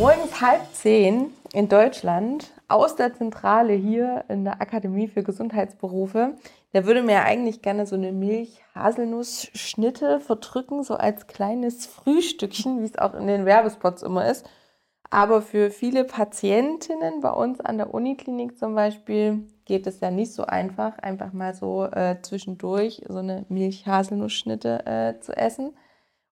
Morgens halb zehn in Deutschland aus der Zentrale hier in der Akademie für Gesundheitsberufe. Da würde mir eigentlich gerne so eine Milch-Haselnuss-Schnitte verdrücken, so als kleines Frühstückchen, wie es auch in den Werbespots immer ist. Aber für viele Patientinnen bei uns an der Uniklinik zum Beispiel geht es ja nicht so einfach, einfach mal so äh, zwischendurch so eine Milch-Haselnuss-Schnitte äh, zu essen.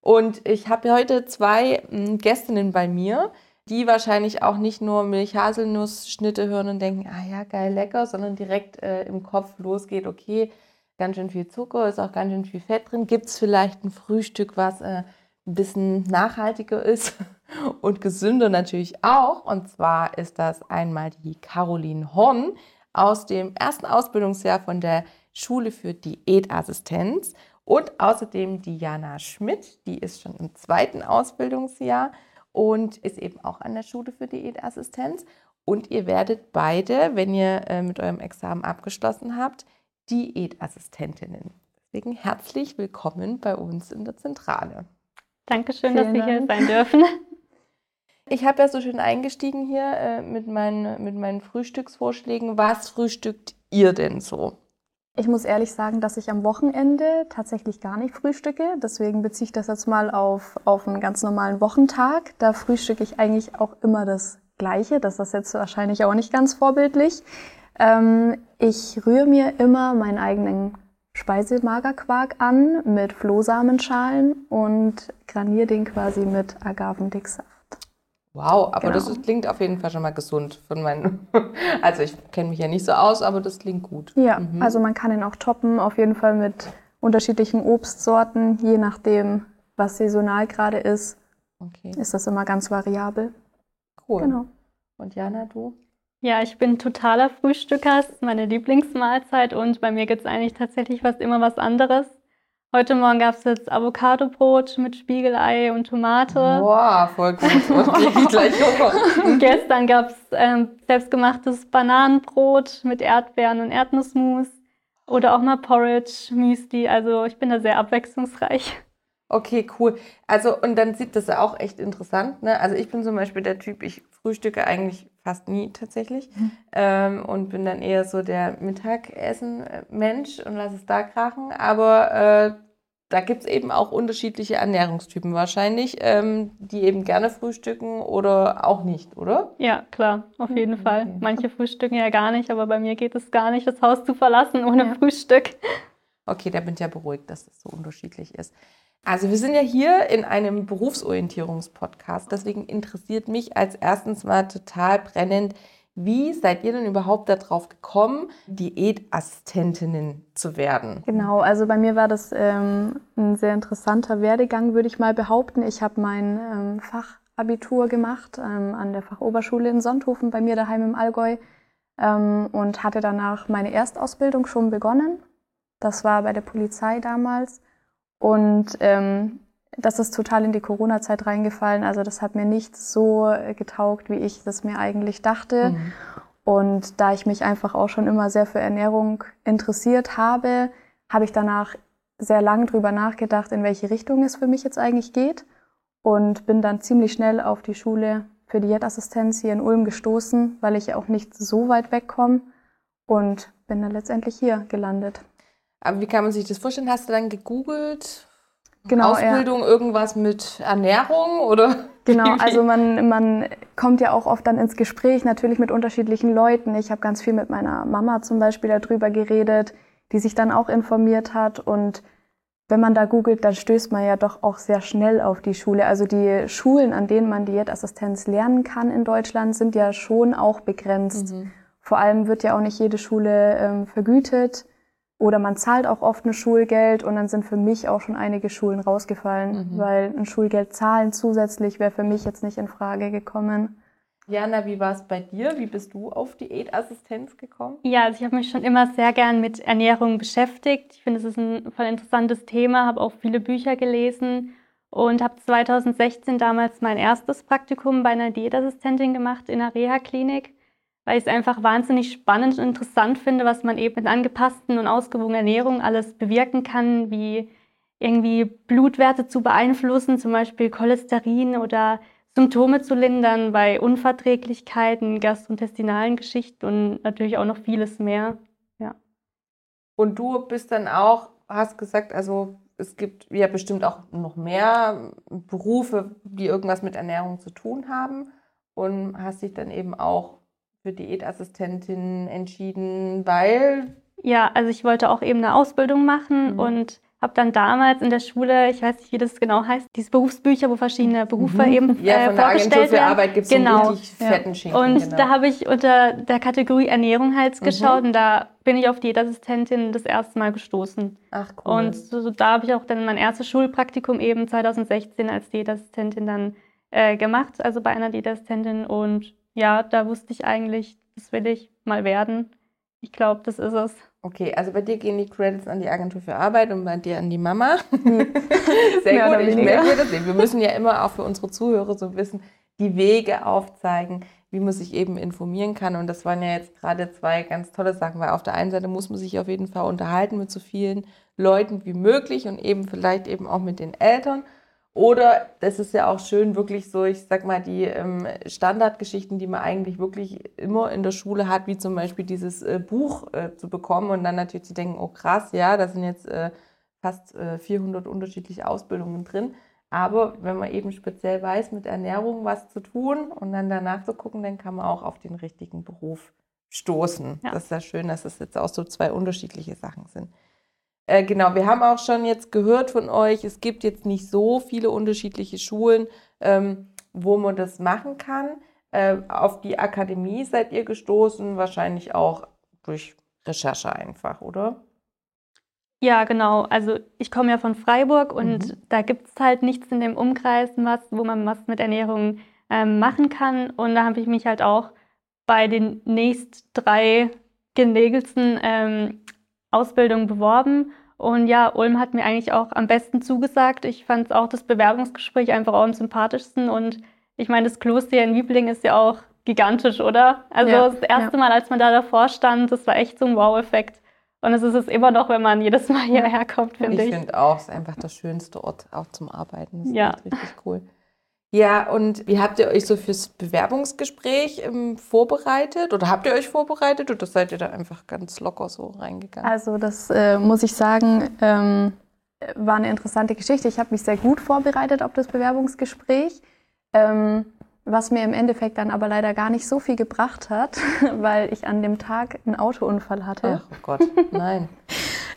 Und ich habe heute zwei hm, Gästinnen bei mir, die wahrscheinlich auch nicht nur Milch-Haselnuss-Schnitte hören und denken, ah ja, geil, lecker, sondern direkt äh, im Kopf losgeht, okay, ganz schön viel Zucker, ist auch ganz schön viel Fett drin. Gibt es vielleicht ein Frühstück, was äh, ein bisschen nachhaltiger ist und gesünder natürlich auch? Und zwar ist das einmal die Caroline Horn aus dem ersten Ausbildungsjahr von der Schule für Diätassistenz und außerdem Diana Schmidt, die ist schon im zweiten Ausbildungsjahr und ist eben auch an der Schule für Diätassistenz. Und ihr werdet beide, wenn ihr äh, mit eurem Examen abgeschlossen habt, Diätassistentinnen. Deswegen herzlich willkommen bei uns in der Zentrale. Dankeschön, Vielen dass wir hier sein dürfen. Ich habe ja so schön eingestiegen hier äh, mit, meinen, mit meinen Frühstücksvorschlägen. Was frühstückt ihr denn so? Ich muss ehrlich sagen, dass ich am Wochenende tatsächlich gar nicht frühstücke. Deswegen beziehe ich das jetzt mal auf, auf einen ganz normalen Wochentag. Da frühstücke ich eigentlich auch immer das Gleiche. Das ist jetzt wahrscheinlich auch nicht ganz vorbildlich. Ähm, ich rühre mir immer meinen eigenen Speisemagerquark an mit Flohsamenschalen und graniere den quasi mit Agavendicksaft. Wow, aber genau. das klingt auf jeden Fall schon mal gesund von meinen. Also ich kenne mich ja nicht so aus, aber das klingt gut. Ja, mhm. also man kann ihn auch toppen, auf jeden Fall mit unterschiedlichen Obstsorten, je nachdem, was saisonal gerade ist. Okay. Ist das immer ganz variabel. Cool. Genau. Und Jana, du? Ja, ich bin totaler Frühstücker. Das ist meine Lieblingsmahlzeit und bei mir gibt es eigentlich tatsächlich fast immer was anderes. Heute Morgen gab es jetzt Avocadobrot mit Spiegelei und Tomate. Boah, voll gut. Okay, gleich Gestern gab es ähm, selbstgemachtes Bananenbrot mit Erdbeeren und Erdnussmus. Oder auch mal Porridge, Müsli. Also ich bin da sehr abwechslungsreich. Okay, cool. Also, und dann sieht das auch echt interessant. Ne? Also, ich bin zum Beispiel der Typ, ich frühstücke eigentlich fast nie tatsächlich mhm. ähm, und bin dann eher so der Mittagessen-Mensch und lasse es da krachen. Aber äh, da gibt es eben auch unterschiedliche Ernährungstypen wahrscheinlich, ähm, die eben gerne frühstücken oder auch nicht, oder? Ja, klar, auf jeden okay. Fall. Manche frühstücken ja gar nicht, aber bei mir geht es gar nicht, das Haus zu verlassen ohne ja. Frühstück. Okay, da bin ich ja beruhigt, dass das so unterschiedlich ist. Also wir sind ja hier in einem Berufsorientierungspodcast. Deswegen interessiert mich als erstens mal total brennend, wie seid ihr denn überhaupt darauf gekommen, Diätassistentinnen zu werden? Genau, also bei mir war das ähm, ein sehr interessanter Werdegang, würde ich mal behaupten. Ich habe mein ähm, Fachabitur gemacht ähm, an der Fachoberschule in Sonthofen bei mir daheim im Allgäu ähm, und hatte danach meine Erstausbildung schon begonnen. Das war bei der Polizei damals. Und ähm, das ist total in die Corona-Zeit reingefallen. Also das hat mir nicht so getaugt, wie ich das mir eigentlich dachte. Mhm. Und da ich mich einfach auch schon immer sehr für Ernährung interessiert habe, habe ich danach sehr lang drüber nachgedacht, in welche Richtung es für mich jetzt eigentlich geht. Und bin dann ziemlich schnell auf die Schule für Diätassistenz hier in Ulm gestoßen, weil ich ja auch nicht so weit wegkomme. Und bin dann letztendlich hier gelandet. Aber wie kann man sich das vorstellen? Hast du dann gegoogelt? Genau, Ausbildung, ja. irgendwas mit Ernährung oder? Genau, also man, man kommt ja auch oft dann ins Gespräch, natürlich mit unterschiedlichen Leuten. Ich habe ganz viel mit meiner Mama zum Beispiel darüber geredet, die sich dann auch informiert hat. Und wenn man da googelt, dann stößt man ja doch auch sehr schnell auf die Schule. Also die Schulen, an denen man Diätassistenz lernen kann in Deutschland, sind ja schon auch begrenzt. Mhm. Vor allem wird ja auch nicht jede Schule ähm, vergütet. Oder man zahlt auch oft ein Schulgeld und dann sind für mich auch schon einige Schulen rausgefallen, mhm. weil ein Schulgeld zahlen zusätzlich wäre für mich jetzt nicht in Frage gekommen. Jana, wie war es bei dir? Wie bist du auf Diätassistenz gekommen? Ja, also ich habe mich schon immer sehr gern mit Ernährung beschäftigt. Ich finde, es ist ein voll interessantes Thema, habe auch viele Bücher gelesen und habe 2016 damals mein erstes Praktikum bei einer Diätassistentin gemacht in einer Reha-Klinik weil ich es einfach wahnsinnig spannend und interessant finde, was man eben mit angepassten und ausgewogener Ernährung alles bewirken kann, wie irgendwie Blutwerte zu beeinflussen, zum Beispiel Cholesterin oder Symptome zu lindern bei Unverträglichkeiten, gastrointestinalen Geschichten und natürlich auch noch vieles mehr. Ja. Und du bist dann auch, hast gesagt, also es gibt ja bestimmt auch noch mehr Berufe, die irgendwas mit Ernährung zu tun haben und hast dich dann eben auch für Diätassistentin entschieden, weil ja, also ich wollte auch eben eine Ausbildung machen mhm. und habe dann damals in der Schule, ich weiß nicht, wie das genau heißt, diese Berufsbücher, wo verschiedene Berufe mhm. eben ja, von äh, vorgestellt der Agentur für Arbeit gibt es genau. so richtig fetten Schinken. Und genau. da habe ich unter der Kategorie Ernährung halt mhm. geschaut und da bin ich auf Diätassistentin das erste Mal gestoßen. Ach cool. Und so, so, da habe ich auch dann mein erstes Schulpraktikum eben 2016 als Diätassistentin dann äh, gemacht, also bei einer Diätassistentin und ja, da wusste ich eigentlich, das will ich mal werden. Ich glaube, das ist es. Okay, also bei dir gehen die Credits an die Agentur für Arbeit und bei dir an die Mama. Sehr gut, ich merke mir das. Wir müssen ja immer auch für unsere Zuhörer so wissen, die Wege aufzeigen, wie man sich eben informieren kann. Und das waren ja jetzt gerade zwei ganz tolle Sachen, weil auf der einen Seite muss man sich auf jeden Fall unterhalten mit so vielen Leuten wie möglich und eben vielleicht eben auch mit den Eltern. Oder das ist ja auch schön, wirklich so, ich sag mal, die ähm, Standardgeschichten, die man eigentlich wirklich immer in der Schule hat, wie zum Beispiel dieses äh, Buch äh, zu bekommen und dann natürlich zu denken, oh krass, ja, da sind jetzt äh, fast 400 äh, unterschiedliche Ausbildungen drin. Aber wenn man eben speziell weiß, mit Ernährung was zu tun und dann danach zu gucken, dann kann man auch auf den richtigen Beruf stoßen. Ja. Das ist ja schön, dass es das jetzt auch so zwei unterschiedliche Sachen sind. Äh, genau, wir haben auch schon jetzt gehört von euch, es gibt jetzt nicht so viele unterschiedliche Schulen, ähm, wo man das machen kann. Äh, auf die Akademie seid ihr gestoßen, wahrscheinlich auch durch Recherche einfach, oder? Ja, genau. Also ich komme ja von Freiburg und mhm. da gibt es halt nichts in dem Umkreis, was, wo man was mit Ernährung ähm, machen kann. Und da habe ich mich halt auch bei den nächst drei genegelsten ähm, Ausbildungen beworben und ja, Ulm hat mir eigentlich auch am besten zugesagt. Ich fand auch das Bewerbungsgespräch einfach auch am sympathischsten. Und ich meine, das Kloster in Wiebling ist ja auch gigantisch, oder? Also ja, das erste ja. Mal, als man da davor stand, das war echt so ein Wow-Effekt. Und es ist es immer noch, wenn man jedes Mal hierher kommt, finde ich. Ich finde auch, es ist einfach der schönste Ort auch zum Arbeiten. Das ist ja. richtig cool. Ja, und wie habt ihr euch so fürs Bewerbungsgespräch ähm, vorbereitet? Oder habt ihr euch vorbereitet oder seid ihr da einfach ganz locker so reingegangen? Also das äh, muss ich sagen, ähm, war eine interessante Geschichte. Ich habe mich sehr gut vorbereitet auf das Bewerbungsgespräch, ähm, was mir im Endeffekt dann aber leider gar nicht so viel gebracht hat, weil ich an dem Tag einen Autounfall hatte. Ach oh Gott, nein.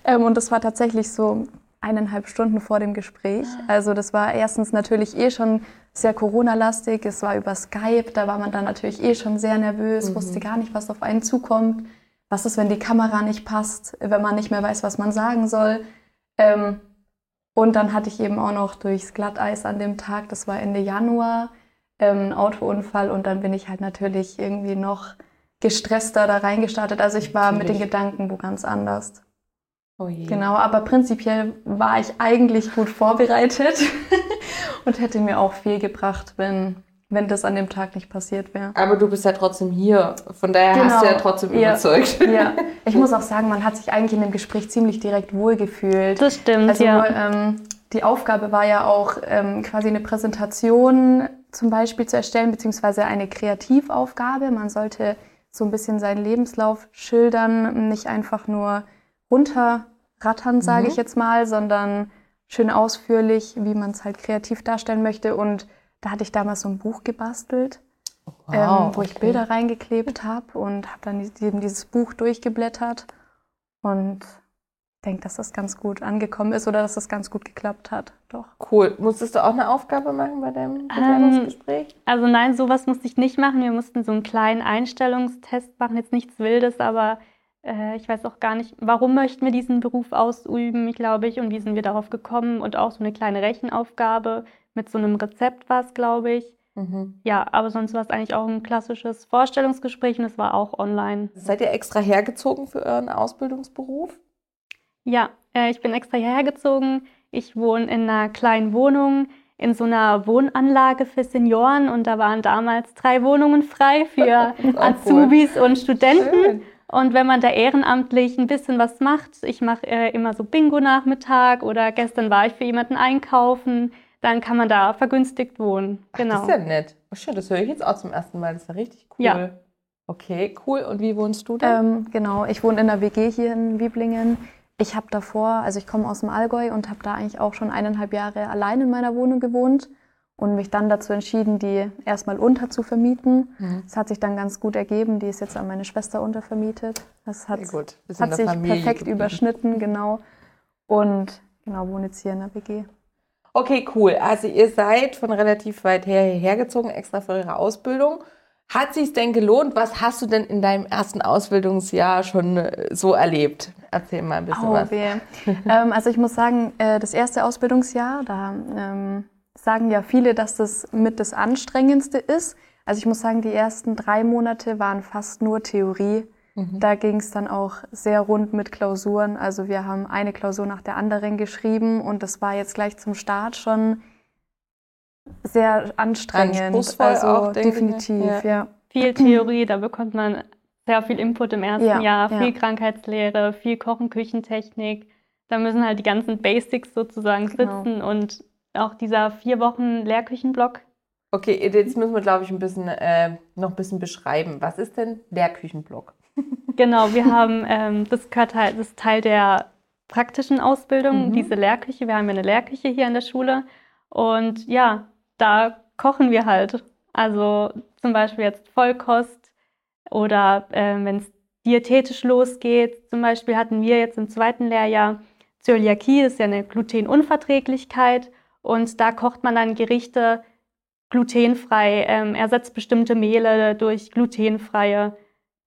Ähm, und das war tatsächlich so eineinhalb Stunden vor dem Gespräch. Also das war erstens natürlich eh schon sehr Corona-lastig. Es war über Skype, da war man dann natürlich eh schon sehr nervös, mhm. wusste gar nicht, was auf einen zukommt. Was ist, wenn die Kamera nicht passt, wenn man nicht mehr weiß, was man sagen soll. Ähm, und dann hatte ich eben auch noch durchs Glatteis an dem Tag, das war Ende Januar, ähm, einen Autounfall und dann bin ich halt natürlich irgendwie noch gestresster da reingestartet. Also ich war natürlich. mit den Gedanken wo ganz anders. Oh genau, aber prinzipiell war ich eigentlich gut vorbereitet und hätte mir auch viel gebracht, wenn, wenn das an dem Tag nicht passiert wäre. Aber du bist ja trotzdem hier, von daher genau. hast du ja genau. trotzdem ja. überzeugt. Ja, ich muss auch sagen, man hat sich eigentlich in dem Gespräch ziemlich direkt wohlgefühlt. Das stimmt, also, ja. Ähm, die Aufgabe war ja auch ähm, quasi eine Präsentation zum Beispiel zu erstellen, beziehungsweise eine Kreativaufgabe. Man sollte so ein bisschen seinen Lebenslauf schildern, nicht einfach nur runterrattern, sage mhm. ich jetzt mal, sondern schön ausführlich, wie man es halt kreativ darstellen möchte. Und da hatte ich damals so ein Buch gebastelt, wow, ähm, wo okay. ich Bilder reingeklebt habe und habe dann eben dieses Buch durchgeblättert und denke, dass das ganz gut angekommen ist oder dass das ganz gut geklappt hat. Doch. Cool. Musstest du auch eine Aufgabe machen bei deinem Bewerbungsgespräch? Ähm, also nein, sowas musste ich nicht machen. Wir mussten so einen kleinen Einstellungstest machen, jetzt nichts Wildes, aber äh, ich weiß auch gar nicht, warum möchten wir diesen Beruf ausüben, glaube ich, und wie sind wir darauf gekommen und auch so eine kleine Rechenaufgabe mit so einem Rezept war es, glaube ich. Mhm. Ja, aber sonst war es eigentlich auch ein klassisches Vorstellungsgespräch und es war auch online. Seid ihr extra hergezogen für euren Ausbildungsberuf? Ja, äh, ich bin extra hergezogen. Ich wohne in einer kleinen Wohnung in so einer Wohnanlage für Senioren und da waren damals drei Wohnungen frei für Azubis und Studenten. Schön. Und wenn man da ehrenamtlich ein bisschen was macht, ich mache äh, immer so Bingo-Nachmittag oder gestern war ich für jemanden einkaufen, dann kann man da vergünstigt wohnen. Genau. Ach, das ist ja nett. Oh, schön, das höre ich jetzt auch zum ersten Mal. Das ist ja richtig cool. Ja. Okay, cool. Und wie wohnst du da? Ähm, genau, ich wohne in der WG hier in Wieblingen. Ich habe davor, also ich komme aus dem Allgäu und habe da eigentlich auch schon eineinhalb Jahre allein in meiner Wohnung gewohnt und mich dann dazu entschieden, die erstmal unter zu vermieten. Mhm. Das hat sich dann ganz gut ergeben. Die ist jetzt an meine Schwester untervermietet. Das hat, hat sich Familie perfekt geblieben. überschnitten, genau. Und genau, wohne jetzt hier in der WG. Okay, cool. Also ihr seid von relativ weit her hierher gezogen, extra für eure Ausbildung. Hat sich's denn gelohnt? Was hast du denn in deinem ersten Ausbildungsjahr schon äh, so erlebt? Erzähl mal ein bisschen Oh, was. ähm, also ich muss sagen, äh, das erste Ausbildungsjahr, da ähm, sagen ja viele, dass das mit das anstrengendste ist. Also ich muss sagen, die ersten drei Monate waren fast nur Theorie. Mhm. Da ging es dann auch sehr rund mit Klausuren. Also wir haben eine Klausur nach der anderen geschrieben und das war jetzt gleich zum Start schon sehr anstrengend. Also auch, mir. definitiv, Ja. ja. Viel Theorie, da bekommt man sehr viel Input im ersten Ja, Jahr, ja. viel Krankheitslehre, viel Kochen, Küchentechnik. Da müssen halt die ganzen Basics sozusagen Genau. sitzen und auch dieser vier Wochen Lehrküchenblock. Okay, jetzt müssen wir, glaube ich, ein bisschen, äh, noch ein bisschen beschreiben. Was ist denn der Küchenblock? Genau, wir haben, ähm, das gehört halt, das ist Teil der praktischen Ausbildung, Mhm. diese Lehrküche. Wir haben ja eine Lehrküche hier in der Schule. Und ja, da kochen wir halt. Also zum Beispiel jetzt Vollkost oder ähm, wenn es diätetisch losgeht. Zum Beispiel hatten wir jetzt im zweiten Lehrjahr Zöliakie, das ist ja eine Glutenunverträglichkeit. Und da kocht man dann Gerichte glutenfrei, ähm, ersetzt bestimmte Mehle durch glutenfreie.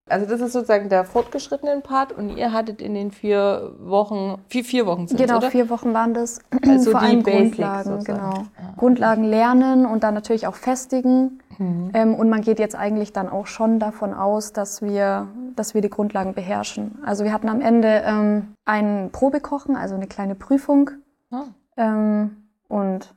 Also das ist sozusagen der fortgeschrittene Part und ihr hattet in den vier Wochen, vier, vier Wochen sind Genau, oder? vier Wochen waren das. Also Vor die allem Basics Grundlagen, sozusagen. genau. Ja. Grundlagen lernen und dann natürlich auch festigen. Mhm. Ähm, und man geht jetzt eigentlich dann auch schon davon aus, dass wir, dass wir die Grundlagen beherrschen. Also wir hatten am Ende ähm, ein Probekochen, also eine kleine Prüfung. Ah. Ähm, und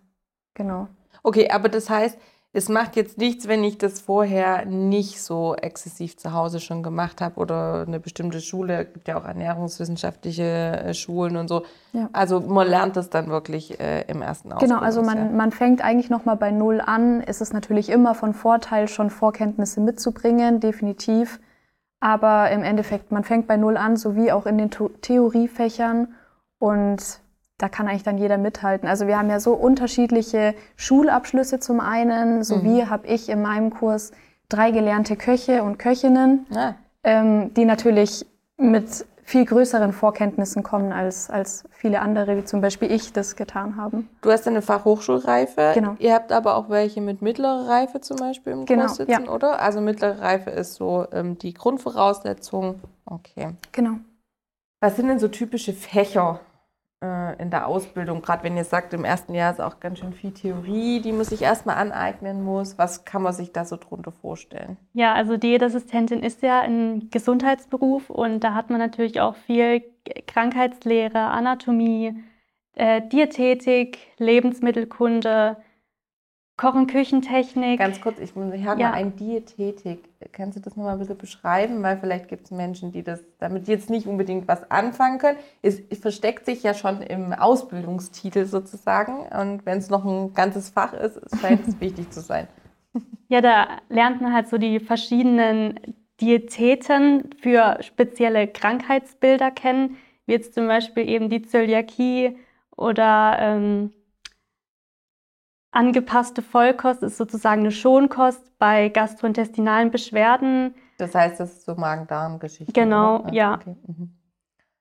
genau. Okay, aber das heißt, es macht jetzt nichts, wenn ich das vorher nicht so exzessiv zu Hause schon gemacht habe oder eine bestimmte Schule, gibt ja auch ernährungswissenschaftliche äh, Schulen und so. Ja. Also man lernt das dann wirklich äh, im ersten Genau, also Ausbildungsjahr. man, man fängt eigentlich nochmal bei Null an. Es ist natürlich immer von Vorteil, schon Vorkenntnisse mitzubringen, definitiv. Aber im Endeffekt, man fängt bei Null an, sowie auch in den Theoriefächern. Und da kann eigentlich dann jeder mithalten. Also wir haben ja so unterschiedliche Schulabschlüsse zum einen, sowie habe ich in meinem Kurs drei gelernte Köche und Köchinnen, Ah, ähm, die natürlich mit viel größeren Vorkenntnissen kommen, als, als viele andere, wie zum Beispiel ich das getan haben. du hast eine Fachhochschulreife. Genau. Ihr habt aber auch welche mit mittlerer Reife zum Beispiel im Genau, Kurs sitzen, oder? Also mittlere Reife ist so ähm, die Grundvoraussetzung. Okay. Genau. Was sind denn so typische Fächer äh, in der Ausbildung? Gerade wenn ihr sagt, im ersten Jahr ist auch ganz schön viel Theorie, die man sich erstmal aneignen muss. Was kann man sich da so drunter vorstellen? Ja, also Diätassistentin ist ja ein Gesundheitsberuf und da hat man natürlich auch viel Krankheitslehre, Anatomie, äh, Diätetik, Lebensmittelkunde, Kochen, Küchentechnik. Ganz kurz, ich, ich habe Ja. ein Diätetik. Kannst du das nochmal ein bisschen beschreiben? Weil vielleicht gibt es Menschen, die das damit jetzt nicht unbedingt was anfangen können. Es, es versteckt sich ja schon im Ausbildungstitel sozusagen. Und wenn es noch ein ganzes Fach ist, scheint es wichtig zu sein. Ja, da lernt man halt so die verschiedenen Diäteten für spezielle Krankheitsbilder kennen, wie jetzt zum Beispiel eben die Zöliakie oder ähm, angepasste Vollkost ist sozusagen eine Schonkost bei gastrointestinalen Beschwerden Das heißt, das ist so Magen-Darm-Geschichte. Genau, oder? Ah, ja. okay. Mhm.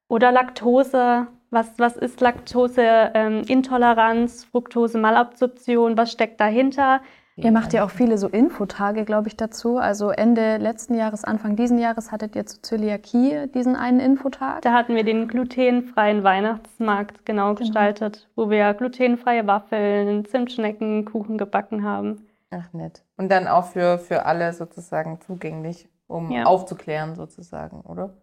oder Laktose. Was, was ist Laktoseintoleranz, ähm, Intoleranz, Fructose-Malabsorption, was steckt dahinter? Ihr macht ja auch viele so Infotage, glaube ich, dazu. Also Ende letzten Jahres, Anfang diesen Jahres hattet ihr zu Zöliakie diesen einen Infotag. Da hatten wir den glutenfreien Weihnachtsmarkt genau, gestaltet, wo wir glutenfreie Waffeln, Zimtschnecken, Kuchen gebacken haben. Ach, nett. Und dann auch für, für alle sozusagen zugänglich, um Ja. aufzuklären sozusagen, oder?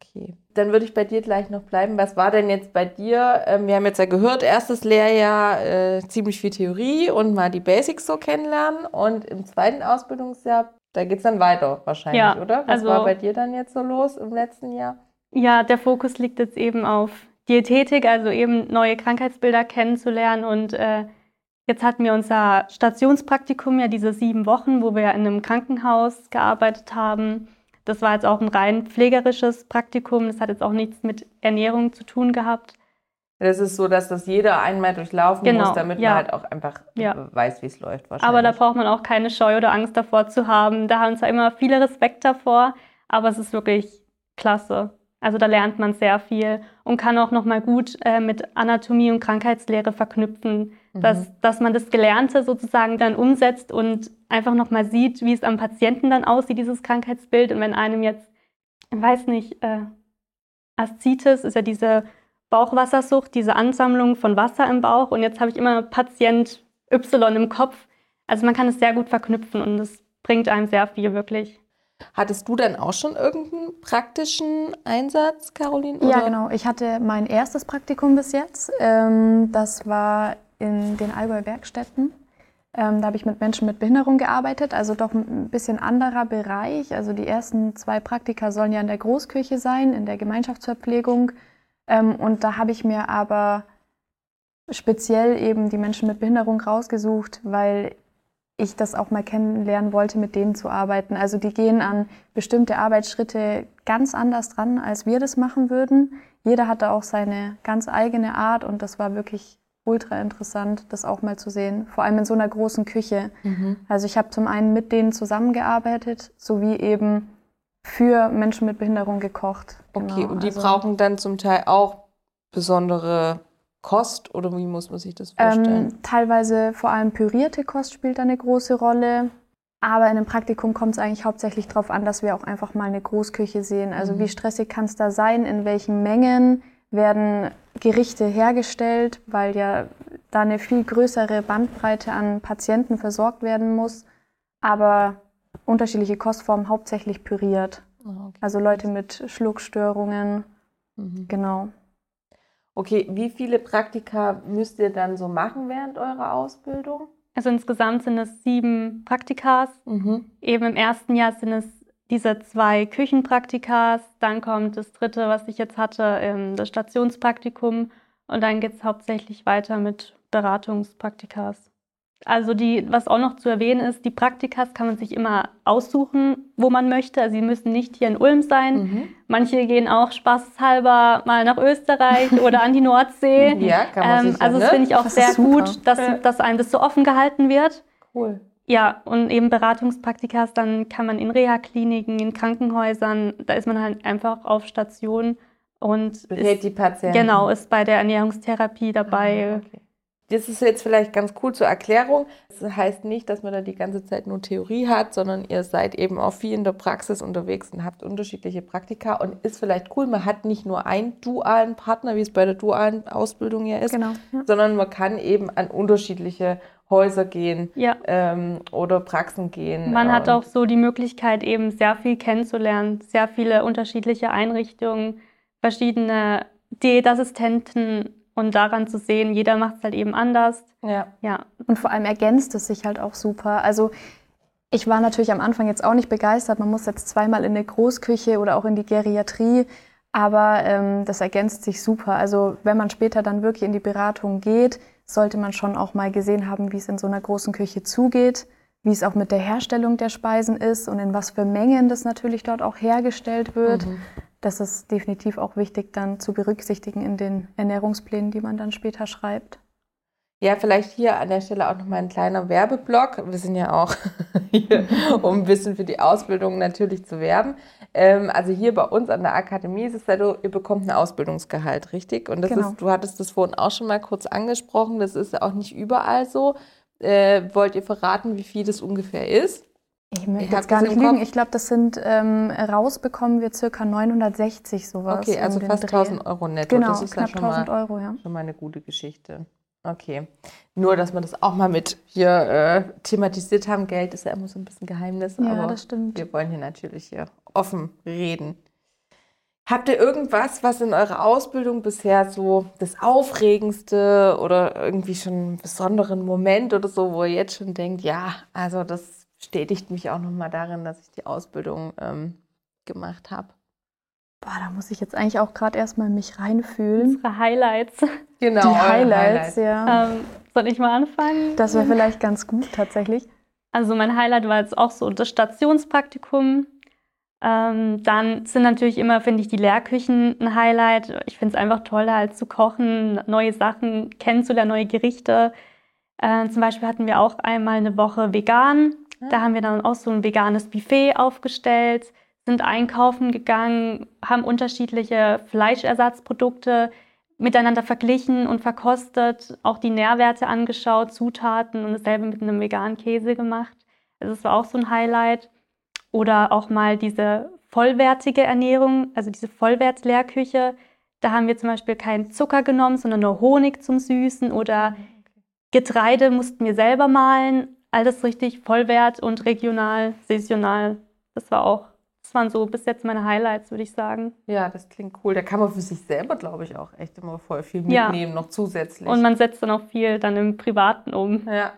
Okay. Dann würde ich bei dir gleich noch bleiben. Was war denn jetzt bei dir? Ähm, wir haben jetzt ja gehört, erstes Lehrjahr äh, ziemlich viel Theorie und mal die Basics so kennenlernen. Und im zweiten Ausbildungsjahr, da geht es dann weiter wahrscheinlich, Ja, oder? Was also- war bei dir dann jetzt so los im letzten Jahr? Ja, der Fokus liegt jetzt eben auf Diätetik, also eben neue Krankheitsbilder kennenzulernen und äh, Jetzt hatten wir unser Stationspraktikum, ja diese sieben Wochen, wo wir in einem Krankenhaus gearbeitet haben. Das war jetzt auch ein rein pflegerisches Praktikum. Das hat jetzt auch nichts mit Ernährung zu tun gehabt. Das ist so, dass das jeder einmal durchlaufen Genau, muss, damit ja. man halt auch einfach Ja. weiß, wie es läuft. Wahrscheinlich. Aber da braucht man auch keine Scheu oder Angst davor zu haben. Da haben zwar immer viele Respekt davor, aber es ist wirklich klasse. Also da lernt man sehr viel und kann auch nochmal gut äh, mit Anatomie und Krankheitslehre verknüpfen, Mhm. dass, dass man das Gelernte sozusagen dann umsetzt und einfach nochmal sieht, wie es am Patienten dann aussieht, dieses Krankheitsbild. Und wenn einem jetzt, ich weiß nicht, äh, Aszites ist ja diese Bauchwassersucht, diese Ansammlung von Wasser im Bauch und jetzt habe ich immer Patient Y im Kopf. Also man kann es sehr gut verknüpfen und es bringt einem sehr viel wirklich. Hattest du dann auch schon irgendeinen praktischen Einsatz, Caroline? Ja, oder? genau. Ich hatte mein erstes Praktikum bis jetzt. Ähm, das war in den Allgäu Werkstätten. Ähm, da habe ich mit Menschen mit Behinderung gearbeitet, also doch ein bisschen anderer Bereich. Also die ersten zwei Praktika sollen ja in der Großküche sein, in der Gemeinschaftsverpflegung. Ähm, und da habe ich mir aber speziell eben die Menschen mit Behinderung rausgesucht, weil ich das auch mal kennenlernen wollte, mit denen zu arbeiten. Also die gehen an bestimmte Arbeitsschritte ganz anders dran, als wir das machen würden. Jeder hatte auch seine ganz eigene Art und das war wirklich ultra interessant, das auch mal zu sehen. Vor allem in so einer großen Küche. Mhm. Also ich habe zum einen mit denen zusammengearbeitet, sowie eben für Menschen mit Behinderung gekocht. Okay, Genau, und die also- brauchen dann zum Teil auch besondere Kost oder wie muss man sich das vorstellen? Ähm, teilweise vor allem pürierte Kost spielt da eine große Rolle. Aber in einem Praktikum kommt es eigentlich hauptsächlich darauf an, dass wir auch einfach mal eine Großküche sehen. Also Mhm. wie stressig kann es da sein, in welchen Mengen werden Gerichte hergestellt, weil ja da eine viel größere Bandbreite an Patienten versorgt werden muss. Aber unterschiedliche Kostformen hauptsächlich püriert. Ah, okay. Also Leute mit Schluckstörungen, Mhm. genau. Okay, wie viele Praktika müsst ihr dann so machen während eurer Ausbildung? Also insgesamt sind es sieben Praktikas. Mhm. Eben im ersten Jahr sind es diese zwei Küchenpraktikas, dann kommt das dritte, was ich jetzt hatte, ähm, das Stationspraktikum und dann geht es hauptsächlich weiter mit Beratungspraktikas. Also die, was auch noch zu erwähnen ist, die Praktikas kann man sich immer aussuchen, wo man möchte. Also sie müssen nicht hier in Ulm sein. Mhm. Manche gehen auch spaßhalber mal nach Österreich oder an die Nordsee. Ja, kann man Ähm, sich also das ne? finde ich auch Das sehr gut, dass, Ja. dass einem das so offen gehalten wird. Cool. Ja, und eben Beratungspraktikas, dann kann man in Reha-Kliniken, in Krankenhäusern, da ist man halt einfach auf Station und Berät ist, die Patienten. genau, ist bei der Ernährungstherapie dabei. Ah, okay. Das ist jetzt vielleicht ganz cool zur Erklärung. Das heißt nicht, dass man da die ganze Zeit nur Theorie hat, sondern ihr seid eben auch viel in der Praxis unterwegs und habt unterschiedliche Praktika und ist vielleicht cool, man hat nicht nur einen dualen Partner, wie es bei der dualen Ausbildung ja ist, Genau. Ja. sondern man kann eben an unterschiedliche Häuser gehen Ja, ähm, oder Praxen gehen. man hat Und- auch so die Möglichkeit, eben sehr viel kennenzulernen, sehr viele unterschiedliche Einrichtungen, verschiedene Diätassistenten und daran zu sehen, jeder macht es halt eben anders. Ja. Ja, Und vor allem ergänzt es sich halt auch super. Also ich war natürlich am Anfang jetzt auch nicht begeistert. Man muss jetzt zweimal in eine Großküche oder auch in die Geriatrie. Aber ähm, das ergänzt sich super. Also wenn man später dann wirklich in die Beratung geht, sollte man schon auch mal gesehen haben, wie es in so einer großen Küche zugeht, wie es auch mit der Herstellung der Speisen ist und in was für Mengen das natürlich dort auch hergestellt wird. Mhm. Das ist definitiv auch wichtig dann zu berücksichtigen in den Ernährungsplänen, die man dann später schreibt. Ja, vielleicht hier an der Stelle auch nochmal ein kleiner Werbeblock. Wir sind ja auch hier, um ein bisschen für die Ausbildung natürlich zu werben. Ähm, also hier bei uns an der Akademie ist es ja so, ihr bekommt ein Ausbildungsgehalt, richtig? Und das Genau. ist, du hattest das vorhin auch schon mal kurz angesprochen, das ist ja auch nicht überall so. Äh, wollt ihr verraten, wie viel das ungefähr ist? Ich möchte jetzt gar nicht lügen. Ich glaube, das sind ähm, rausbekommen wir circa 960 sowas. Okay, also fast Dreh. 1000 Euro netto. Genau, das ist ja knapp schon mal 1000 Euro, ja. Schon mal eine gute Geschichte. Okay. Nur, dass wir das auch mal mit hier äh, thematisiert haben. Geld ist ja immer so ein bisschen Geheimnis, Ja, aber das stimmt. wir wollen hier natürlich hier offen reden. Habt ihr irgendwas, was in eurer Ausbildung bisher so das Aufregendste oder irgendwie schon einen besonderen Moment oder so, wo ihr jetzt schon denkt, ja, also das bestätigt mich auch nochmal darin, dass ich die Ausbildung ähm, gemacht habe? Boah, da muss ich jetzt eigentlich auch gerade erstmal mich reinfühlen. unsere Highlights. Genau. Die eure Highlights, ja. Ähm, Soll ich mal anfangen? Das wäre vielleicht ganz gut tatsächlich. Also mein Highlight war jetzt auch so das Stationspraktikum. Ähm, dann sind natürlich immer, finde ich, die Lehrküchen ein Highlight. Ich finde es einfach toller, als zu kochen, neue Sachen kennenzulernen, neue Gerichte. Äh, zum Beispiel hatten wir auch einmal eine Woche vegan. Da ah. haben wir dann auch so ein veganes Buffet aufgestellt, sind einkaufen gegangen, haben unterschiedliche Fleischersatzprodukte miteinander verglichen und verkostet, auch die Nährwerte angeschaut, Zutaten und dasselbe mit einem veganen Käse gemacht. Also das war auch so ein Highlight. Oder auch mal diese vollwertige Ernährung, also diese Vollwertlehrküche. Da haben wir zum Beispiel keinen Zucker genommen, sondern nur Honig zum Süßen oder Getreide mussten wir selber mahlen. Alles richtig vollwert und regional, saisonal. Das war auch, das waren so bis jetzt meine Highlights, würde ich sagen. Ja, das klingt cool. Da kann man für sich selber, glaube ich, auch echt immer voll viel mitnehmen, ja. noch zusätzlich. Und man setzt dann auch viel dann im Privaten um. Ja.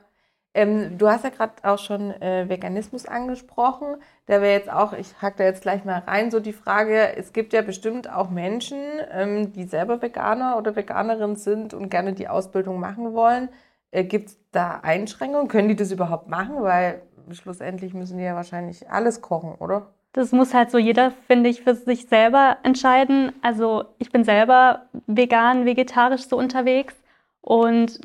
Ähm, du hast ja gerade auch schon äh, Veganismus angesprochen. Da wäre jetzt auch, ich hake da jetzt gleich mal rein, so die Frage, es gibt ja bestimmt auch Menschen, ähm, die selber Veganer oder Veganerin sind und gerne die Ausbildung machen wollen. Äh, gibt es da Einschränkungen? Können die das überhaupt machen? Weil schlussendlich müssen die ja wahrscheinlich alles kochen, oder? Das muss halt so jeder, finde ich, für sich selber entscheiden. Also ich bin selber vegan, vegetarisch so unterwegs und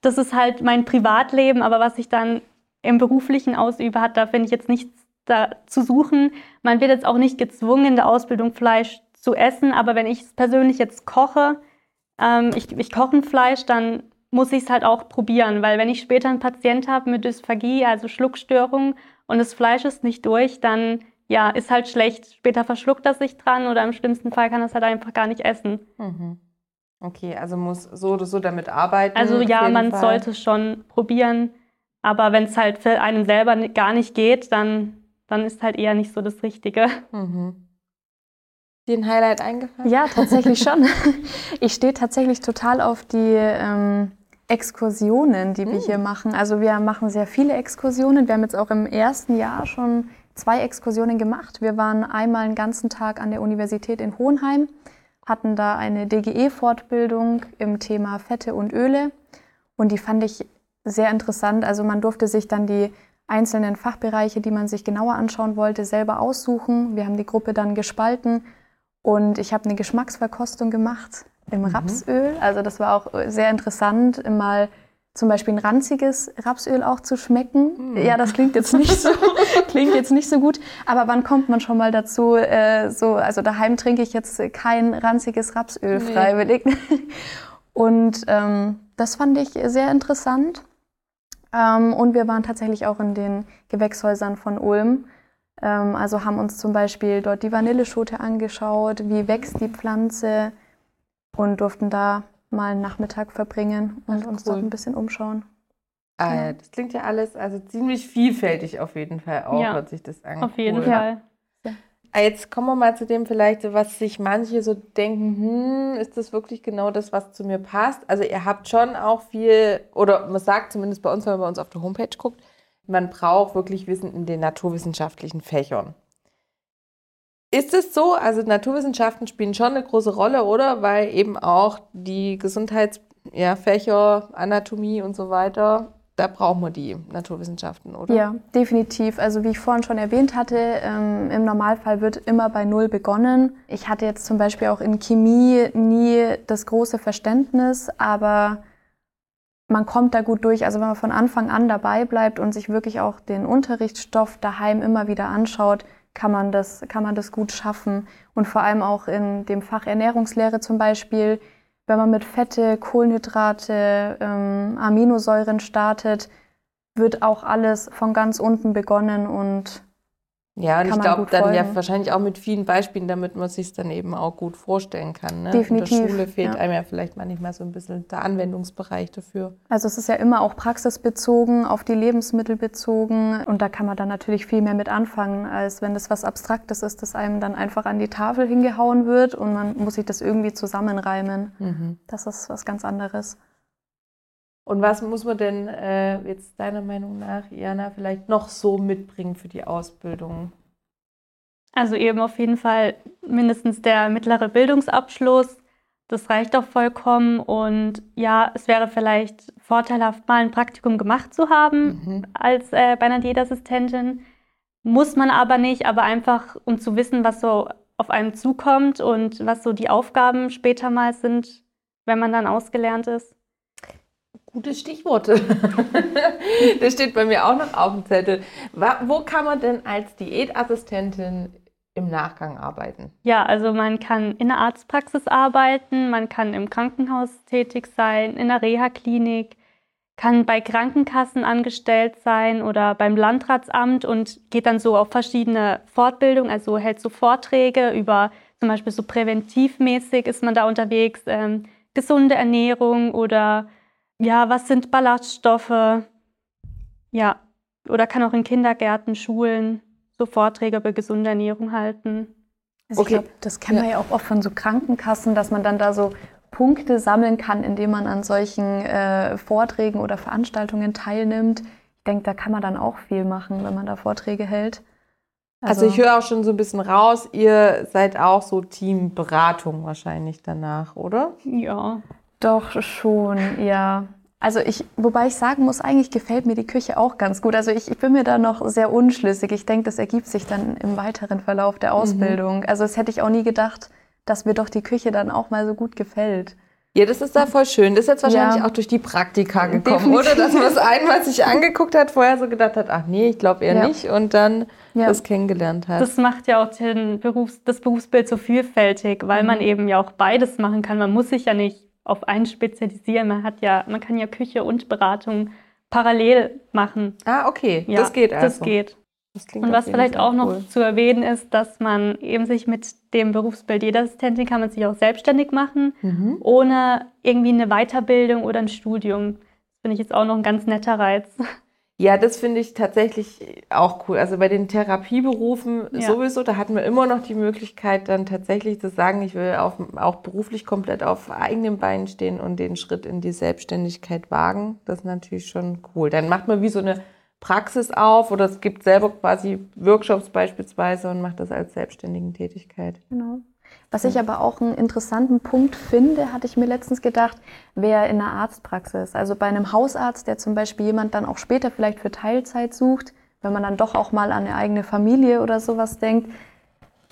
das ist halt mein Privatleben, aber was ich dann im beruflichen ausübe, hat da finde ich jetzt nichts da zu suchen. Man wird jetzt auch nicht gezwungen, in der Ausbildung Fleisch zu essen, aber wenn ich es persönlich jetzt koche, ähm, ich, ich koche Fleisch, dann muss ich es halt auch probieren, weil wenn ich später einen Patient habe mit Dysphagie, also Schluckstörung, und das Fleisch ist nicht durch, dann ja, ist halt schlecht. Später verschluckt er sich dran oder im schlimmsten Fall kann er es halt einfach gar nicht essen. Mhm. Okay, also muss so oder so damit arbeiten. Also ja, man Fall. sollte schon probieren, aber wenn es halt für einen selber gar nicht geht, dann, dann ist halt eher nicht so das Richtige. Mhm. Dir ein Highlight eingefallen? Ja, tatsächlich schon. Ich stehe tatsächlich total auf die ähm, Exkursionen, die wir mhm. hier machen. Also wir machen sehr viele Exkursionen. Wir haben jetzt auch im ersten Jahr schon zwei Exkursionen gemacht. Wir waren einmal einen ganzen Tag an der Universität in Hohenheim hatten da eine DGE-Fortbildung im Thema Fette und Öle und die fand ich sehr interessant. Also man durfte sich dann die einzelnen Fachbereiche, die man sich genauer anschauen wollte, selber aussuchen. Wir haben die Gruppe dann gespalten und ich habe eine Geschmacksverkostung gemacht im mhm. Rapsöl. Also das war auch sehr interessant, mal zum Beispiel ein ranziges Rapsöl auch zu schmecken. Mm. Ja, das klingt jetzt nicht so, klingt jetzt nicht so gut. Aber wann kommt man schon mal dazu? Äh, so, also daheim trinke ich jetzt kein ranziges Rapsöl nee. freiwillig. Und ähm, das fand ich sehr interessant. Ähm, und wir waren tatsächlich auch in den Gewächshäusern von Ulm. Ähm, also haben uns zum Beispiel dort die Vanilleschote angeschaut, wie wächst die Pflanze und durften da mal einen Nachmittag verbringen und Ach, uns cool. dort ein bisschen umschauen. Ah, ja. Das klingt ja alles also ziemlich vielfältig auf jeden Fall auch, ja, hört sich das an. Auf jeden cool. Fall. Ah, jetzt kommen wir mal zu dem vielleicht, was sich manche so denken, hm, ist das wirklich genau das, was zu mir passt? Also ihr habt schon auch viel, oder man sagt zumindest bei uns, wenn man bei uns auf der Homepage guckt, man braucht wirklich Wissen in den naturwissenschaftlichen Fächern. Ist es so? Also Naturwissenschaften spielen schon eine große Rolle, oder? Weil eben auch die Gesundheitsfächer, ja, Anatomie und so weiter, da brauchen wir die Naturwissenschaften, oder? Ja, definitiv. Also wie ich vorhin schon erwähnt hatte, ähm, im Normalfall wird immer bei Null begonnen. Ich hatte jetzt zum Beispiel auch in Chemie nie das große Verständnis, aber man kommt da gut durch. Also wenn man von Anfang an dabei bleibt und sich wirklich auch den Unterrichtsstoff daheim immer wieder anschaut, kann man das, kann man das gut schaffen. Und vor allem auch in dem Fach Ernährungslehre zum Beispiel, wenn man mit Fette, Kohlenhydrate, ähm, Aminosäuren startet, wird auch alles von ganz unten begonnen und ja, und ich glaube dann folgen. ja wahrscheinlich auch mit vielen Beispielen, damit man sich dann eben auch gut vorstellen kann. Ne? Definitiv. In der Schule fehlt ja. einem ja vielleicht manchmal so ein bisschen der Anwendungsbereich dafür. Also es ist ja immer auch praxisbezogen, auf die Lebensmittel bezogen und da kann man dann natürlich viel mehr mit anfangen, als wenn das was Abstraktes ist, das einem dann einfach an die Tafel hingehauen wird und man muss sich das irgendwie zusammenreimen. Mhm. Das ist was ganz anderes. Und was muss man denn äh, jetzt deiner Meinung nach, Jana, vielleicht noch so mitbringen für die Ausbildung? Also eben auf jeden Fall mindestens der mittlere Bildungsabschluss. Das reicht auch vollkommen. Und ja, es wäre vielleicht vorteilhaft, mal ein Praktikum gemacht zu haben mhm. als äh, bei einer Diätassistentin. Muss man aber nicht, aber einfach um zu wissen, was so auf einem zukommt und was so die Aufgaben später mal sind, wenn man dann ausgelernt ist. Gute Stichworte. das steht bei mir auch noch auf dem Zettel. Wo kann man denn als Diätassistentin im Nachgang arbeiten? Ja, also man kann in der Arztpraxis arbeiten, man kann im Krankenhaus tätig sein, in der Reha-Klinik, kann bei Krankenkassen angestellt sein oder beim Landratsamt und geht dann so auf verschiedene Fortbildungen, also hält so Vorträge über zum Beispiel so präventivmäßig ist man da unterwegs, ähm, gesunde Ernährung oder ja, was sind Ballaststoffe? Ja, oder kann auch in Kindergärten, Schulen so Vorträge über gesunde Ernährung halten. Also okay. ich glaube, das kennen ja. wir ja auch oft von so Krankenkassen, dass man dann da so Punkte sammeln kann, indem man an solchen äh, Vorträgen oder Veranstaltungen teilnimmt. Ich denke, da kann man dann auch viel machen, wenn man da Vorträge hält. Also, also ich höre auch schon so ein bisschen raus, ihr seid auch so Teamberatung wahrscheinlich danach, oder? Ja. Doch schon, ja. Also ich, wobei ich sagen muss, eigentlich gefällt mir die Küche auch ganz gut. Also ich, ich bin mir da noch sehr unschlüssig. Ich denke, das ergibt sich dann im weiteren Verlauf der mhm. Ausbildung. Mhm. Also das hätte ich auch nie gedacht, dass mir doch die Küche dann auch mal so gut gefällt. Ja, das ist da voll schön. Das ist jetzt wahrscheinlich ja. auch durch die Praktika gekommen, Definitiv. oder? Dass man das einmal sich angeguckt hat, vorher so gedacht hat, ach nee, ich glaube eher ja. nicht und dann ja. das kennengelernt hat. Das macht ja auch den Berufs-, das Berufsbild so vielfältig, weil mhm. man eben ja auch beides machen kann. Man muss sich ja nicht auf einen spezialisieren. Man hat ja, man kann ja Küche und Beratung parallel machen. Ah, okay. Ja, das geht also. Das geht. Das und was vielleicht auch noch cool. zu erwähnen ist, dass man eben sich mit dem Berufsbild Assistentin kann man sich auch selbstständig machen, mhm. ohne irgendwie eine Weiterbildung oder ein Studium. Das finde ich jetzt auch noch ein ganz netter Reiz. Ja, das finde ich tatsächlich auch cool. Also bei den Therapieberufen ja. sowieso, da hatten wir immer noch die Möglichkeit, dann tatsächlich zu sagen, ich will auf, auch beruflich komplett auf eigenen Beinen stehen und den Schritt in die Selbstständigkeit wagen. Das ist natürlich schon cool. Dann macht man wie so eine Praxis auf oder es gibt selber quasi Workshops beispielsweise und macht das als selbstständigen Tätigkeit. Genau. Was ich aber auch einen interessanten Punkt finde, hatte ich mir letztens gedacht, wäre in einer Arztpraxis. Also bei einem Hausarzt, der zum Beispiel jemand dann auch später vielleicht für Teilzeit sucht, wenn man dann doch auch mal an eine eigene Familie oder sowas denkt,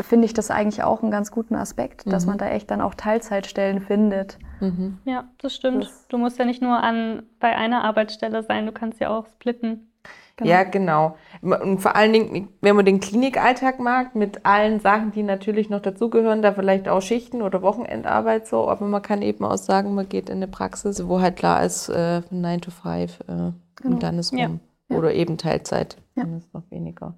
finde ich das eigentlich auch einen ganz guten Aspekt, mhm. dass man da echt dann auch Teilzeitstellen findet. Mhm. Ja, das stimmt. Das du musst ja nicht nur an, bei einer Arbeitsstelle sein, du kannst ja auch splitten. Genau. Ja, genau. Und vor allen Dingen, wenn man den Klinikalltag mag, mit allen Sachen, die natürlich noch dazugehören, da vielleicht auch Schichten oder Wochenendarbeit so, aber man kann eben auch sagen, man geht in eine Praxis, wo halt klar ist, äh, 9 to 5 äh, genau. und dann ist rum. Ja. Oder eben Teilzeit, ja. dann ist noch weniger.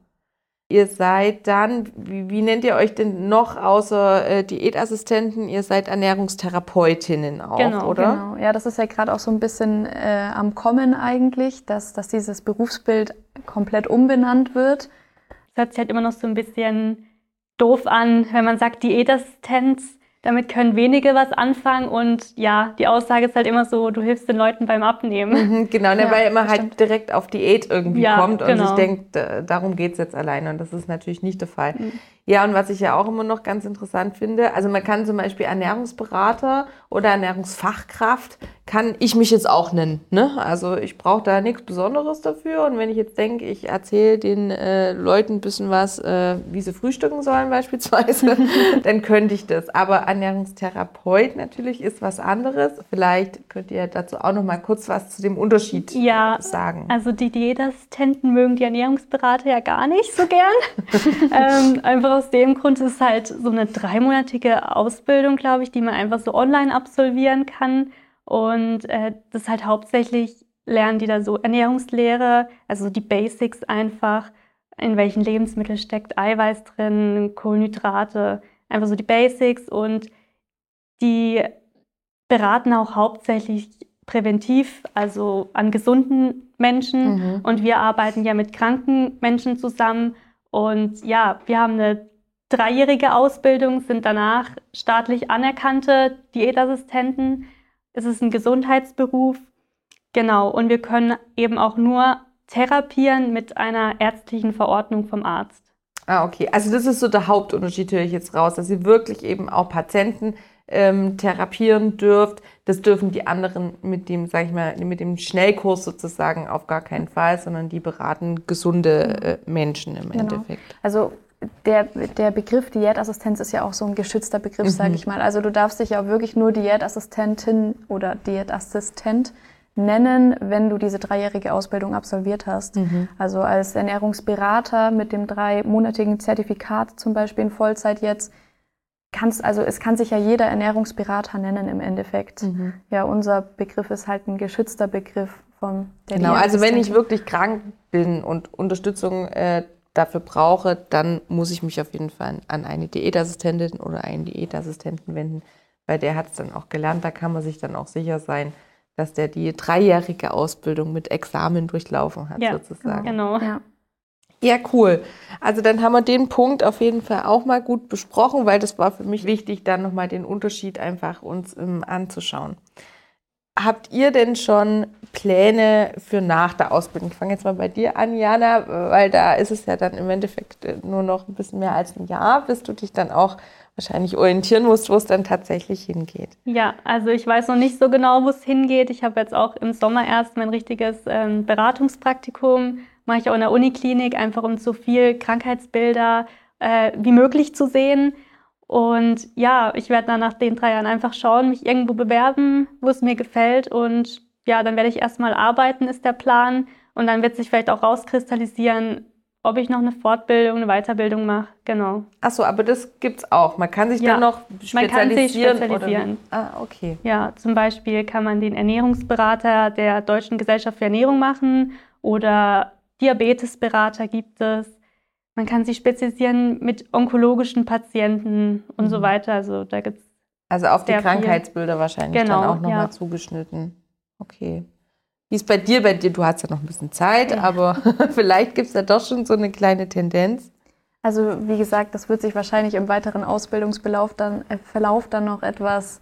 Ihr seid dann, wie, wie, nennt ihr euch denn noch außer äh, Diätassistenten? Ihr seid Ernährungstherapeutinnen auch, genau, oder? Genau, ja, das ist ja gerade auch so ein bisschen äh, am Kommen eigentlich, dass, dass dieses Berufsbild komplett umbenannt wird. Das hört sich halt immer noch so ein bisschen doof an, wenn man sagt Diätassistenz damit können wenige was anfangen und ja, die Aussage ist halt immer so, du hilfst den Leuten beim Abnehmen. Mhm, genau, ne, ja, weil man halt direkt auf Diät irgendwie ja, kommt und genau. sich denkt, darum geht es jetzt alleine und das ist natürlich nicht der Fall. Mhm. Ja, und was ich ja auch immer noch ganz interessant finde, also man kann zum Beispiel Ernährungsberater oder Ernährungsfachkraft, kann ich mich jetzt auch nennen. Ne? Also ich brauche da nichts Besonderes dafür. Und wenn ich jetzt denke, ich erzähle den äh, Leuten ein bisschen was, äh, wie sie frühstücken sollen beispielsweise, dann könnte ich das. Aber Ernährungstherapeut natürlich ist was anderes. Vielleicht könnt ihr dazu auch noch mal kurz was zu dem Unterschied ja, sagen. Also die Diätassistenten mögen die Ernährungsberater ja gar nicht so gern. ähm, einfach aus dem Grund ist es halt so eine dreimonatige Ausbildung, glaube ich, die man einfach so online absolvieren kann. Und äh, das ist halt hauptsächlich lernen die da so Ernährungslehre, also die Basics einfach, in welchen Lebensmitteln steckt Eiweiß drin, Kohlenhydrate, einfach so die Basics und die beraten auch hauptsächlich präventiv, also an gesunden Menschen mhm. und wir arbeiten ja mit kranken Menschen zusammen und ja, wir haben eine dreijährige Ausbildung, sind danach staatlich anerkannte Diätassistenten. Es ist ein Gesundheitsberuf. Genau. Und wir können eben auch nur therapieren mit einer ärztlichen Verordnung vom Arzt. Ah, okay. Also das ist so der Hauptunterschied, höre ich jetzt raus, dass Sie wirklich eben auch Patienten ähm, therapieren dürft. Das dürfen die anderen mit dem, sag ich mal, mit dem Schnellkurs sozusagen auf gar keinen Fall, sondern die beraten gesunde äh, Menschen im genau. Endeffekt. Also der, der Begriff Diätassistenz ist ja auch so ein geschützter Begriff, mhm. sage ich mal. Also du darfst dich ja wirklich nur Diätassistentin oder Diätassistent nennen, wenn du diese dreijährige Ausbildung absolviert hast. Mhm. Also als Ernährungsberater mit dem dreimonatigen Zertifikat zum Beispiel in Vollzeit jetzt, kannst, also es kann sich ja jeder Ernährungsberater nennen im Endeffekt. Mhm. Ja, unser Begriff ist halt ein geschützter Begriff von der Genau, also wenn ich wirklich krank bin und Unterstützung äh, dafür brauche, dann muss ich mich auf jeden Fall an eine Diätassistentin oder einen Diätassistenten wenden, weil der hat es dann auch gelernt, da kann man sich dann auch sicher sein, dass der die dreijährige Ausbildung mit Examen durchlaufen hat, ja, sozusagen. Genau. Ja. Ja, cool. Also dann haben wir den Punkt auf jeden Fall auch mal gut besprochen, weil das war für mich wichtig, dann nochmal den Unterschied einfach uns ähm, anzuschauen. Habt ihr denn schon Pläne für nach der Ausbildung? Ich fange jetzt mal bei dir an, Jana, weil da ist es ja dann im Endeffekt äh, nur noch ein bisschen mehr als ein Jahr, bis du dich dann auch wahrscheinlich orientieren musst, wo es dann tatsächlich hingeht. Ja, also ich weiß noch nicht so genau, wo es hingeht. Ich habe jetzt auch im Sommer erst mein richtiges ähm, Beratungspraktikum, mache ich auch in der Uniklinik, einfach um so viel Krankheitsbilder äh, wie möglich zu sehen. Und ja, ich werde dann nach den drei Jahren einfach schauen, mich irgendwo bewerben, wo es mir gefällt. Und ja, dann werde ich erstmal arbeiten, ist der Plan. Und dann wird sich vielleicht auch rauskristallisieren, ob ich noch eine Fortbildung, eine Weiterbildung mache. Genau. Achso, aber das gibt es auch. Man kann sich ja, dann noch spezialisieren. Man kann sich spezialisieren. Ah, okay. Ja, zum Beispiel kann man den Ernährungsberater der Deutschen Gesellschaft für Ernährung machen oder Diabetesberater gibt es. Man kann sich spezialisieren mit onkologischen Patienten und mhm. so weiter. Also da gibt's Also auf die Krankheitsbilder viel. wahrscheinlich genau, dann auch nochmal ja. zugeschnitten. Okay. Wie ist bei dir? Bei dir, du hast ja noch ein bisschen Zeit, ja. aber vielleicht gibt es ja doch schon so eine kleine Tendenz. Also wie gesagt, das wird sich wahrscheinlich im weiteren Ausbildungsverlauf dann, äh, Verlauf dann noch etwas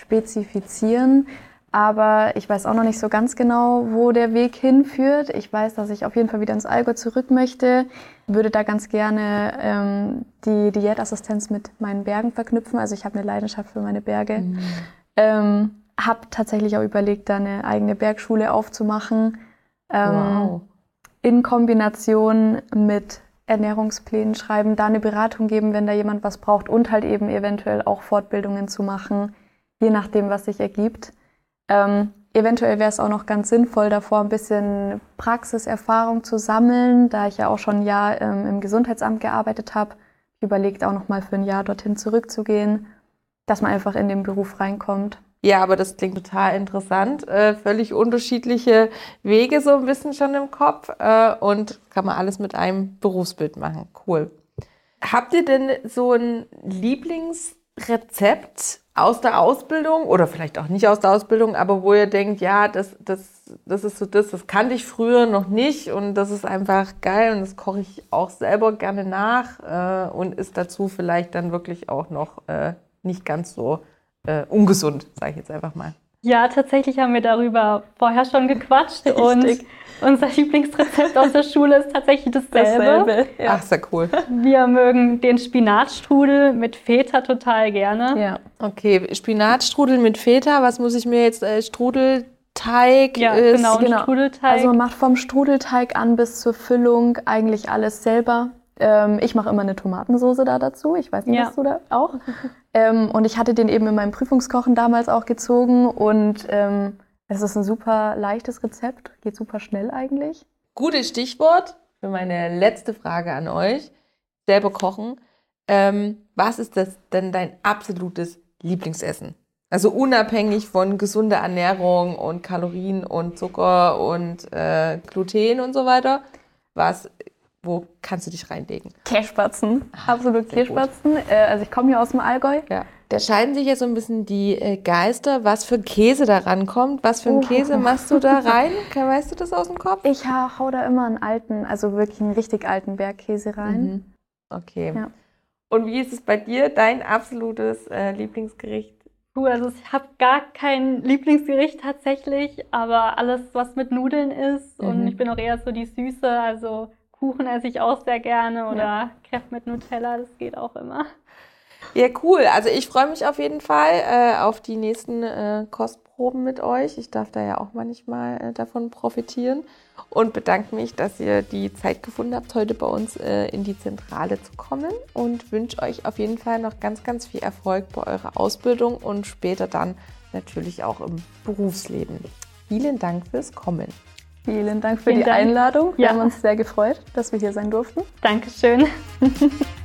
spezifizieren. Aber ich weiß auch noch nicht so ganz genau, wo der Weg hinführt. Ich weiß, dass ich auf jeden Fall wieder ins Allgäu zurück möchte. Würde da ganz gerne ähm, die Diätassistenz mit meinen Bergen verknüpfen. Also ich habe eine Leidenschaft für meine Berge. Mhm. Ähm, habe tatsächlich auch überlegt, da eine eigene Bergschule aufzumachen. Ähm, wow. In Kombination mit Ernährungsplänen schreiben, da eine Beratung geben, wenn da jemand was braucht und halt eben eventuell auch Fortbildungen zu machen, je nachdem, was sich ergibt. Ähm, eventuell wäre es auch noch ganz sinnvoll, davor ein bisschen Praxiserfahrung zu sammeln, da ich ja auch schon ein Jahr ähm, im Gesundheitsamt gearbeitet habe. Überlegt auch noch mal für ein Jahr dorthin zurückzugehen, dass man einfach in den Beruf reinkommt. Ja, aber das klingt total interessant. Äh, völlig unterschiedliche Wege so ein bisschen schon im Kopf äh, und kann man alles mit einem Berufsbild machen. Cool. Habt ihr denn so ein Lieblingsrezept aus der Ausbildung oder vielleicht auch nicht aus der Ausbildung, aber wo ihr denkt, ja, das, das, das ist so das, das kannte ich früher noch nicht und das ist einfach geil und das koche ich auch selber gerne nach äh, und ist dazu vielleicht dann wirklich auch noch äh, nicht ganz so äh, ungesund, sage ich jetzt einfach mal. Ja, tatsächlich haben wir darüber vorher schon gequatscht Richtig. und unser Lieblingsrezept aus der Schule ist tatsächlich dasselbe. dasselbe ja. Ach, sehr cool. Wir mögen den Spinatstrudel mit Feta total gerne. Ja. Okay, Spinatstrudel mit Feta, was muss ich mir jetzt, äh, Strudelteig? Ja, ist, genau, genau. Strudelteig. Also man macht vom Strudelteig an bis zur Füllung eigentlich alles selber. Ähm, ich mache immer eine Tomatensoße da dazu. Ich weiß nicht, ja. was du da auch. Ähm, und ich hatte den eben in meinem Prüfungskochen damals auch gezogen und ähm, es ist ein super leichtes Rezept, geht super schnell eigentlich. Gutes Stichwort für meine letzte Frage an euch. Selber kochen. Ähm, was ist das denn dein absolutes Lieblingsessen? Also unabhängig von gesunder Ernährung und Kalorien und Zucker und äh, Gluten und so weiter. Was wo kannst du dich reinlegen? Kässpatzen, ah, absolut Kässpatzen. Äh, also ich komme hier aus dem Allgäu. Ja. Da scheiden sich ja so ein bisschen die äh, Geister, was für Käse da rankommt. Was für einen oh. Käse machst du da rein? Weißt du das aus dem Kopf? Ich hau da immer einen alten, also wirklich einen richtig alten Bergkäse rein. Mhm. Okay. Ja. Und wie ist es bei dir, dein absolutes äh, Lieblingsgericht? Puh, also ich habe gar kein Lieblingsgericht tatsächlich, aber alles, was mit Nudeln ist mhm. und ich bin auch eher so die Süße, also Kuchen esse ich auch sehr gerne oder ja. Crepe mit Nutella, das geht auch immer. Ja, cool. Also ich freue mich auf jeden Fall äh, auf die nächsten äh, Kostproben mit euch. Ich darf da ja auch manchmal äh, davon profitieren und bedanke mich, dass ihr die Zeit gefunden habt, heute bei uns äh, in die Zentrale zu kommen und wünsche euch auf jeden Fall noch ganz, ganz viel Erfolg bei eurer Ausbildung und später dann natürlich auch im Berufsleben. Vielen Dank fürs Kommen. Vielen Dank für Vielen die Dank. Einladung. Wir ja. haben uns sehr gefreut, dass wir hier sein durften. Dankeschön.